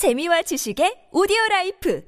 재미와 지식의 오디오 life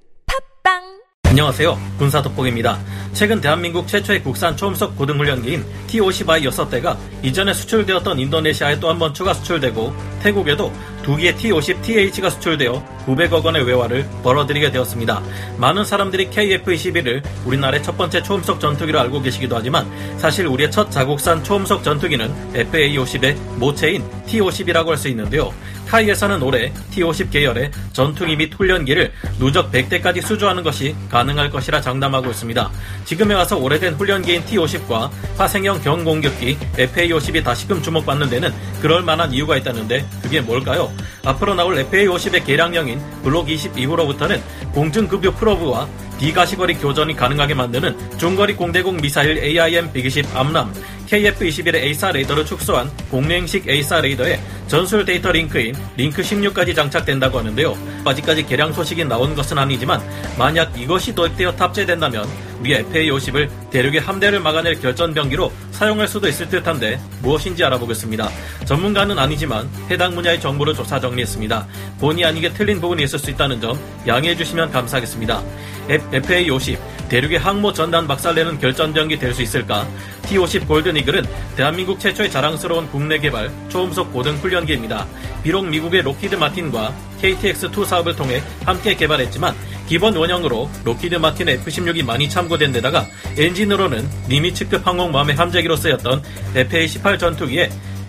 팟빵 안녕하세요. 군사 돋보기입니다. 최근 대한민국 최초의 국산 초음속 고등훈련기인 T-50I 6대가 이전에 수출되었던 인도네시아에 또 한 번 추가 수출되고 태국에도 두 개의 T-50TH가 수출되어 900억 원의 외화를 벌어들이게 되었습니다. 많은 사람들이 KF-21을 우리나라의 첫 번째 초음속 전투기로 알고 계시기도 하지만 사실 우리의 첫 자국산 초음속 전투기는 FA-50의 모체인 T-50이라고 할 수 있는데요. 타이에서는 올해 T-50 계열의 전투기 및 훈련기를 누적 100대까지 수주하는 것이 가능할 것이라 장담하고 있습니다. 지금에 와서 오래된 훈련기인 T-50과 화생형 경공격기 FA-50이 다시금 주목받는 데는 그럴 만한 이유가 있다는데 그게 뭘까요? 앞으로 나올 FA-50의 개량형인 블록 20 이후로부터는 공중급유 프로브와 비가시거리 교전이 가능하게 만드는 중거리 공대공 미사일 AIM-120 암람, KF-21의 A사 레이더를 축소한 공랭식 A사 레이더에 전술 데이터 링크인 링크 16까지 장착된다고 하는데요. 아직까지 개량 소식이 나온 것은 아니지만 만약 이것이 도입되어 탑재된다면 우리 FA-50을 대륙의 함대를 막아낼 결전병기로 사용할 수도 있을 듯한데 무엇인지 알아보겠습니다. 전문가는 아니지만 해당 분야의 정보를 조사 정리했습니다. 본의 아니게 틀린 부분이 있을 수 있다는 점 양해해 주시면 감사하겠습니다. FA-50 대륙의 항모 전단 박살내는 결전병기 될 수 있을까? T-50 골든이글은 대한민국 최초의 자랑스러운 국내 개발 초음속 고등 훈련기입니다. 비록 미국의 로키드 마틴과 KTX2 사업을 통해 함께 개발했지만 기본 원형으로 로키드 마틴 F-16이 많이 참고된 데다가 엔진으로는 니미츠급 항공모함의 함재기로 쓰였던 FA-18 전투기의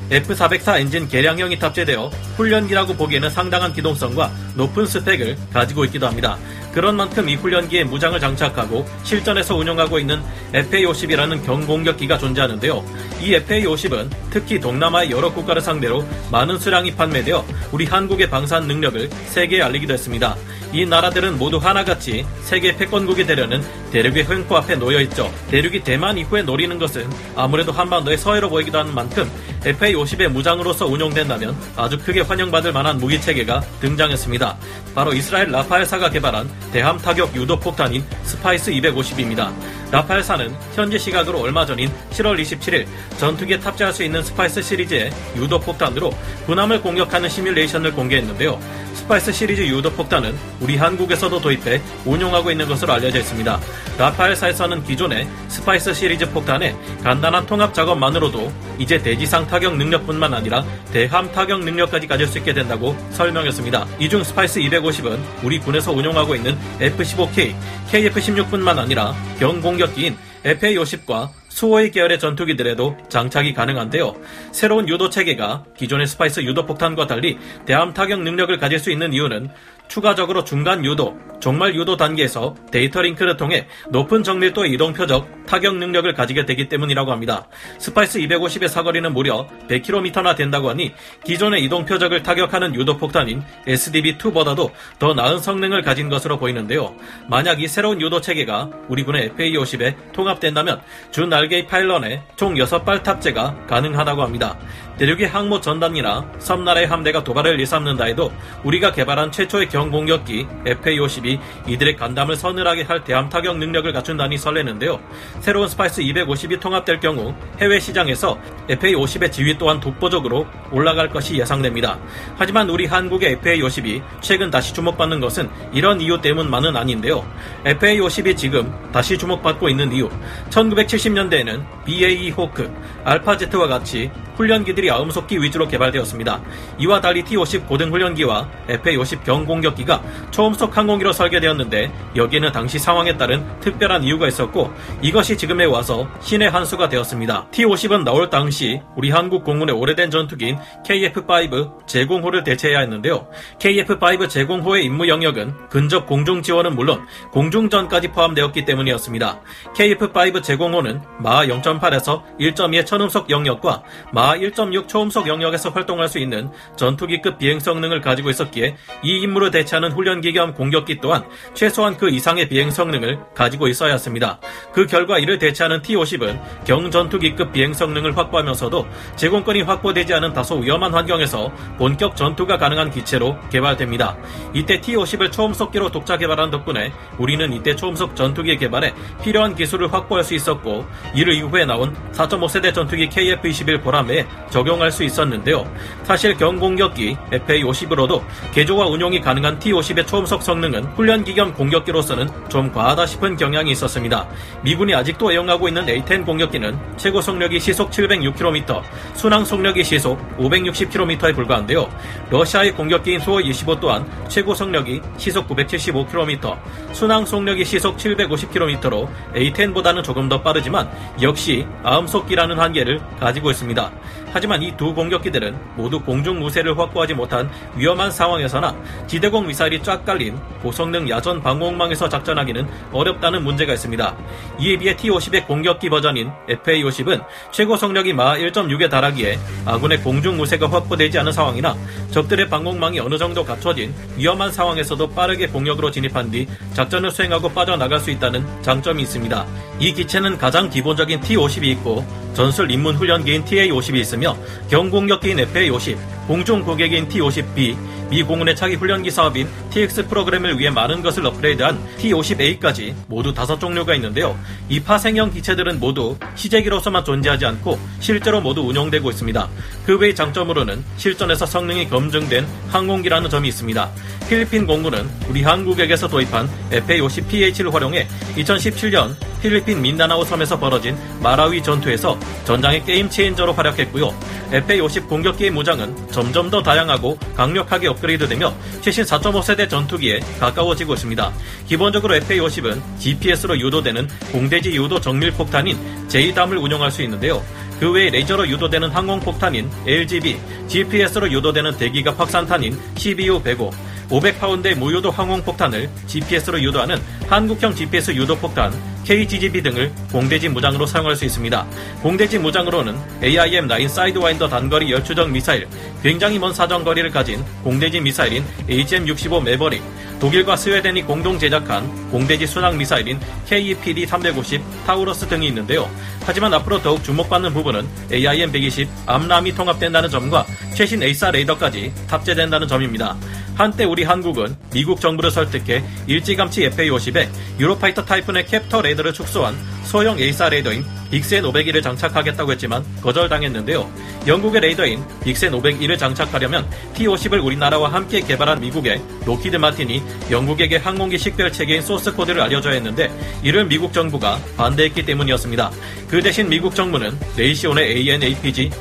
F404 엔진 개량형이 탑재되어 훈련기라고 보기에는 상당한 기동성과 높은 스펙을 가지고 있기도 합니다. 그런 만큼 이 훈련기에 무장을 장착하고 실전에서 운용하고 있는 FA-50이라는 경공격기가 존재하는데요. 이 FA-50은 특히 동남아의 여러 국가를 상대로 많은 수량이 판매되어 우리 한국의 방산 능력을 세계에 알리기도 했습니다. 이 나라들은 모두 하나같이 세계 패권국이 되려는 대륙의 횡포 앞에 놓여 있죠. 대륙이 대만 이후에 노리는 것은 아무래도 한반도의 서해로 보이기도 하는 만큼 FA-50의 무장으로서 운용된다면 아주 크게 환영받을 만한 무기 체계가 등장했습니다. 바로 이스라엘 라파엘사가 개발한 대함 타격 유도 폭탄인 스파이스 250입니다. 라파엘사는 현지 시각으로 얼마 전인 7월 27일 전투기에 탑재할 수 있는 스파이스 시리즈의 유도 폭탄으로 군함을 공격하는 시뮬레이션을 공개했는데요. 스파이스 시리즈 유도 폭탄은 우리 한국에서도 도입해 운용하고 있는 것으로 알려져 있습니다. 라파엘사에서는 기존의 스파이스 시리즈 폭탄의 간단한 통합 작업만으로도 이제 대지상 타격 능력뿐만 아니라 대함 타격 능력까지 가질 수 있게 된다고 설명했습니다. 이 중 스파이스 250은 우리 군에서 운용하고 있는 F-15K, KF-16뿐만 아니라 경공격기인 FA-50과 수호이 계열의 전투기들에도 장착이 가능한데요. 새로운 유도 체계가 기존의 스파이스 유도 폭탄과 달리 대함 타격 능력을 가질 수 있는 이유는 추가적으로 중간 유도, 종말 유도 단계에서 데이터 링크를 통해 높은 정밀도의 이동 표적, 타격 능력을 가지게 되기 때문이라고 합니다. 스파이스 250의 사거리는 무려 100km나 된다고 하니 기존의 이동 표적을 타격하는 유도 폭탄인 SDB-2보다도 더 나은 성능을 가진 것으로 보이는데요. 만약 이 새로운 유도 체계가 우리 군의 FA-50에 통합된다면 주 날개의 pylon에 총 6발 탑재가 가능하다고 합니다. 대륙의 항모 전단이나 섬나라의 함대가 도발을 일삼는다 해도 우리가 개발한 최초의 경공격기 FA-50이 이들의 간담을 서늘하게 할 대함 타격 능력을 갖춘다니 설레는데요. 새로운 스파이스 250이 통합될 경우 해외 시장에서 FA-50의 지위 또한 독보적으로 올라갈 것이 예상됩니다. 하지만 우리 한국의 FA-50이 최근 다시 주목받는 것은 이런 이유 때문만은 아닌데요. FA-50이 지금 다시 주목받고 있는 이유 1970년대에는 BAE 호크, 알파제트와 같이 훈련기들이 아음속기 위주로 개발되었습니다. 이와 달리 T-50 고등훈련기와 FA-50 경공격기가 초음속 항공기로 설계되었는데 여기에는 당시 상황에 따른 특별한 이유가 있었고 이것이 지금에 와서 신의 한 수가 되었습니다. T-50은 나올 당시 우리 한국 공군의 오래된 전투기인 KF-5 제공호를 대체해야 했는데요. KF-5 제공호의 임무 영역은 근접 공중 지원은 물론 공중전까지 포함되었기 때문이었습니다. KF-5 제공호는 마 0.8에서 1.2의 천음속 영역과 마마 1.6 초음속 영역에서 활동할 수 있는 전투기급 비행 성능을 가지고 있었기에 이 임무를 대체하는 훈련기 겸 공격기 또한 최소한 그 이상의 비행 성능을 가지고 있어야 했습니다. 그 결과 이를 대체하는 T-50은 경전투기급 비행 성능을 확보하면서도 제공권이 확보되지 않은 다소 위험한 환경에서 본격 전투가 가능한 기체로 개발됩니다. 이때 T-50을 초음속기로 독자 개발한 덕분에 우리는 이때 초음속 전투기 개발에 필요한 기술을 확보할 수 있었고 이를 이후에 나온 4.5세대 전투기 KF-21 보람 함대에 적용할 수 있었는데요. 사실 경공격기 FA-50으로도 개조와 운용이 가능한 T-50의 초음속 성능은 훈련 기 겸 공격기로서는 좀 과하다 싶은 경향이 있었습니다. 미군이 아직도 애용하고 있는 A-10 공격기는 최고 속력이 시속 706km, 순항 속력이 시속 560km에 불과한데요. 러시아의 공격기인 수호25 또한 최고 속력이 시속 975km, 순항 속력이 시속 750km로 A-10보다는 조금 더 빠르지만 역시 아음속기라는 한계를 가지고 있습니다. 하지만 이 두 공격기들은 모두 공중 무세를 확보하지 못한 위험한 상황에서나 지대공 미사일이 쫙 깔린 고성능 야전 방공망에서 작전하기는 어렵다는 문제가 있습니다. 이에 비해 T-50의 공격기 버전인 FA-50은 최고 속력이 마 1.6에 달하기에 아군의 공중 무세가 확보되지 않은 상황이나 적들의 방공망이 어느 정도 갖춰진 위험한 상황에서도 빠르게 공격으로 진입한 뒤 작전을 수행하고 빠져나갈 수 있다는 장점이 있습니다. 이 기체는 가장 기본적인 T-50이 있고 전술 입문 훈련기인 TA-50 이 있으며 경공격기인 FA-50, 공중 고객인 T-50B, 미 공군의 차기 훈련기 사업인 TX 프로그램을 위해 많은 것을 업그레이드한 T-50A까지 모두 다섯 종류가 있는데요. 이 파생형 기체들은 모두 시제기로서만 존재하지 않고 실제로 모두 운용되고 있습니다. 그 외의 장점으로는 실전에서 성능이 검증된 항공기라는 점이 있습니다. 필리핀 공군은 우리 한국에게서 도입한 FA-50PH를 활용해 2017년 필리핀 민다나오 섬에서 벌어진 마라위 전투에서 전장의 게임 체인저로 활약했고요. FA-50 공격 기의 무장은 점점 더 다양하고 강력하게 업그레이드되며 최신 4.5세대 전투기에 가까워지고 있습니다. 기본적으로 FA-50은 GPS로 유도되는 공대지 유도 정밀 폭탄인 JDAM을 운용할 수 있는데요. 그 외에 레이저로 유도되는 항공폭탄인 LGB, GPS로 유도되는 대기갑 확산탄인 CBU-105, 500파운드의 무유도 항공폭탄을 GPS로 유도하는 한국형 GPS 유도폭탄 KGGB 등을 공대지 무장으로 사용할 수 있습니다. 공대지 무장으로는 AIM-9 사이드와인더 단거리 열추적 미사일, 굉장히 먼 사정거리를 가진 공대지 미사일인 AGM-65 매버릭, 독일과 스웨덴이 공동 제작한 공대지 순항 미사일인 KEPD-350 타우러스 등이 있는데요. 하지만 앞으로 더욱 주목받는 부분은 AIM-120 AMRAAM이 통합된다는 점과 최신 AESA 레이더까지 탑재된다는 점입니다. 한때 우리 한국은 미국 정부를 설득해 일찌감치 FA-50에 유로파이터 타이푼의 CAPTOR 레이더를 축소한 소형 AESA 레이더인 Vixen 501을 장착하겠다고 했지만 거절당했는데요. 영국의 레이더인 Vixen 501을 장착하려면 T-50을 우리나라와 함께 개발한 미국의 로키드 마틴이 영국에게 항공기 식별 체계인 소스 코드를 알려줘야 했는데 이를 미국 정부가 반대했기 때문이었습니다. 그 대신 미국 정부는 레이시온의 AN/APG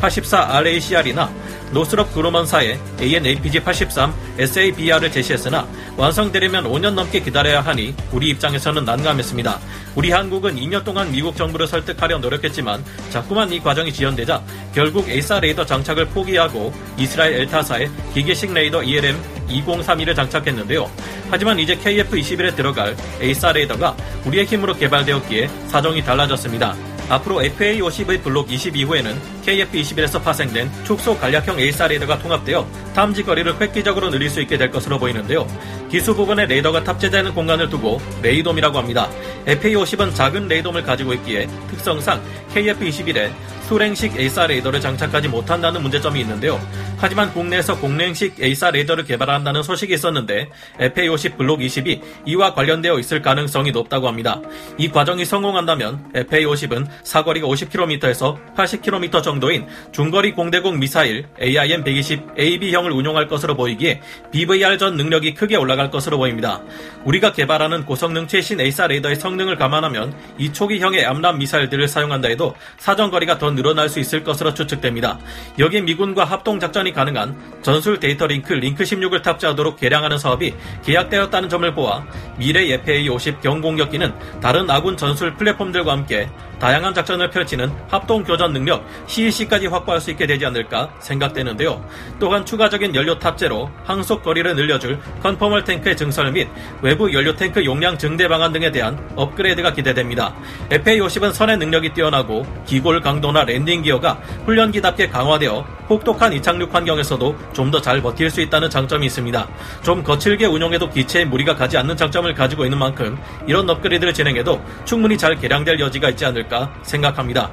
84RACR이나 노스럽 그루먼사의 AN/APG-83 SABR을 제시했으나 완성되려면 5년 넘게 기다려야 하니 우리 입장에서는 난감했습니다. 우리 한국은 2년 동안 미국 정부를 설득하려 노력했지만 자꾸만 이 과정이 지연되자 결국 AESA 레이더 장착을 포기하고 이스라엘 엘타사의 기계식 레이더 ELM 2032를 장착했는데요. 하지만 이제 KF-21에 들어갈 AESA 레이더가 우리의 힘으로 개발되었기에 사정이 달라졌습니다. 앞으로 FA-50의 블록 20 이후에는 KF-21에서 파생된 축소 간략형 AESA 레이더가 통합되어 탐지 거리를 획기적으로 늘릴 수 있게 될 것으로 보이는데요. 기수 부분에 레이더가 탑재되는 공간을 두고 radome이라고 합니다. FA-50은 작은 radome을 가지고 있기에 특성상 KF-21의 수랭식 AESA 레이더를 장착하지 못한다는 문제점이 있는데요. 하지만 국내에서 공랭식 AESA 레이더를 개발한다는 소식이 있었는데 FA-50 블록 20이 이와 관련되어 있을 가능성이 높다고 합니다. 이 과정이 성공한다면 FA-50은 사거리가 50km에서 80km 정도인 중거리 공대공 미사일 AIM-120AB형을 운용할 것으로 보이기에 BVR 전 능력이 크게 올라갈 것으로 보입니다. 우리가 개발하는 고성능 최신 AESA 레이더의 성능을 감안하면 이 초기형의 AMRAAM 미사일들을 사용한다 해도 사정거리가 더 늘어날 수 있을 것으로 추측됩니다. 여기에 미군과 합동 작전이 가능한 전술 데이터 링크 링크 16을 탑재하도록 개량하는 사업이 계약되었다는 점을 보아 미래 FA-50 경공격기는 다른 아군 전술 플랫폼들과 함께 다양한 작전을 펼치는 합동 교전 능력 CEC까지 확보할 수 있게 되지 않을까 생각되는데요. 또한 추가적인 연료 탑재로 항속 거리를 늘려줄 conformal 탱크의 증설 및 외부 연료 탱크 용량 증대 방안 등에 대한 업그레이드가 기대됩니다. FA-50은 선회 능력이 뛰어나고 기골 강도나 랜딩 기어가 훈련기답게 강화되어 혹독한 이착륙 환경에서도 좀 더 잘 버틸 수 있다는 장점이 있습니다. 좀 거칠게 운용해도 기체에 무리가 가지 않는 장점을 가지고 있는 만큼 이런 업그레이드를 진행해도 충분히 잘 개량될 여지가 있지 않을까 생각합니다.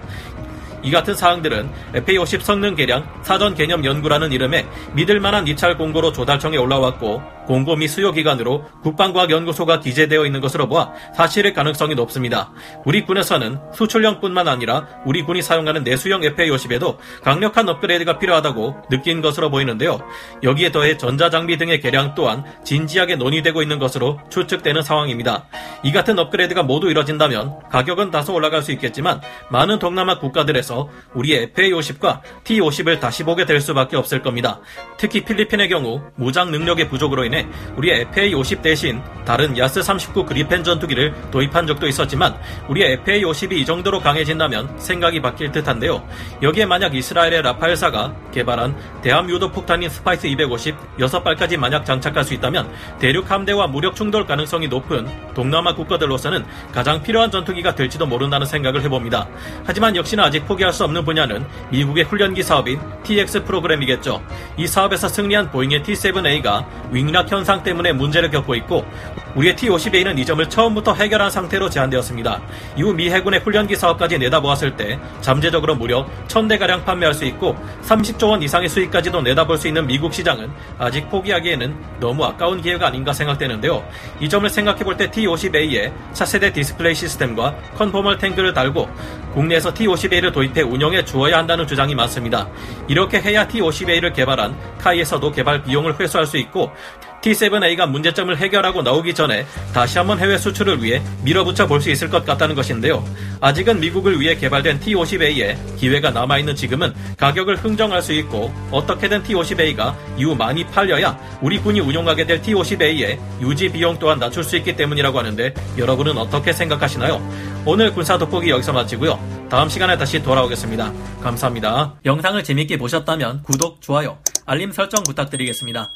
이 같은 사항들은 FA50 성능 개량 사전 개념 연구라는 이름의 믿을 만한 입찰 공고로 조달청에 올라왔고 공고 및 수요 기관으로 국방과학연구소가 기재되어 있는 것으로 보아 사실의 가능성이 높습니다. 우리 군에서는 수출형뿐만 아니라 우리 군이 사용하는 내수형 FA50에도 강력한 업그레이드가 필요하다고 느낀 것으로 보이는데요. 여기에 더해 전자장비 등의 개량 또한 진지하게 논의되고 있는 것으로 추측되는 상황입니다. 이 같은 업그레이드가 모두 이뤄진다면 가격은 다소 올라갈 수 있겠지만 많은 동남아 국가들에서 우리의 FA50과 T50을 다시 보게 될 수밖에 없을 겁니다. 특히 필리핀의 경우 무장 능력의 부족으로 인해 우리의 FA50 대신 다른 야스 39 그리펜 전투기를 도입한 적도 있었지만 우리의 FA50이 이 정도로 강해진다면 생각이 바뀔 듯한데요. 여기에 만약 이스라엘의 라파엘사가 개발한 대함 유도 폭탄인 스파이스 250 6발까지 만약 장착할 수 있다면 대륙 함대와 무력 충돌 가능성이 높은 동남아 국가들로서는 가장 필요한 전투기가 될지도 모른다는 생각을 해봅니다. 하지만 역시나 아직 포기할 수 없는 분야는 미국의 훈련기 사업인 TX 프로그램이겠죠. 이 사업에서 승리한 보잉의 T7A가 wing rock 현상 때문에 문제를 겪고 있고 우리의 T-50A는 이 점을 처음부터 해결한 상태로 제안되었습니다. 이후 미 해군의 훈련기 사업까지 내다보았을 때 잠재적으로 무려 1000대가량 판매할 수 있고 30조 원 이상의 수익까지도 내다볼 수 있는 미국 시장은 아직 포기하기에는 너무 아까운 기회가 아닌가 생각되는데요. 이 점을 생각해볼 때 T-50A 에 차세대 디스플레이 시스템과 conformal 탱크를 달고 국내에서 T-50A를 도입해 운영해 주어야 한다는 주장이 많습니다. 이렇게 해야 T-50A를 개발한 카이에서도 개발 비용을 회수할 수 있고 T7A가 문제점을 해결하고 나오기 전에 다시 한번 해외 수출을 위해 밀어붙여 볼 수 있을 것 같다는 것인데요. 아직은 미국을 위해 개발된 T50A에 기회가 남아있는 지금은 가격을 흥정할 수 있고 어떻게든 T50A가 이후 많이 팔려야 우리 군이 운용하게 될 T50A의 유지 비용 또한 낮출 수 있기 때문이라고 하는데 여러분은 어떻게 생각하시나요? 오늘 군사 돋보기 여기서 마치고요. 다음 시간에 다시 돌아오겠습니다. 감사합니다. 영상을 재밌게 보셨다면 구독, 좋아요, 알림 설정 부탁드리겠습니다.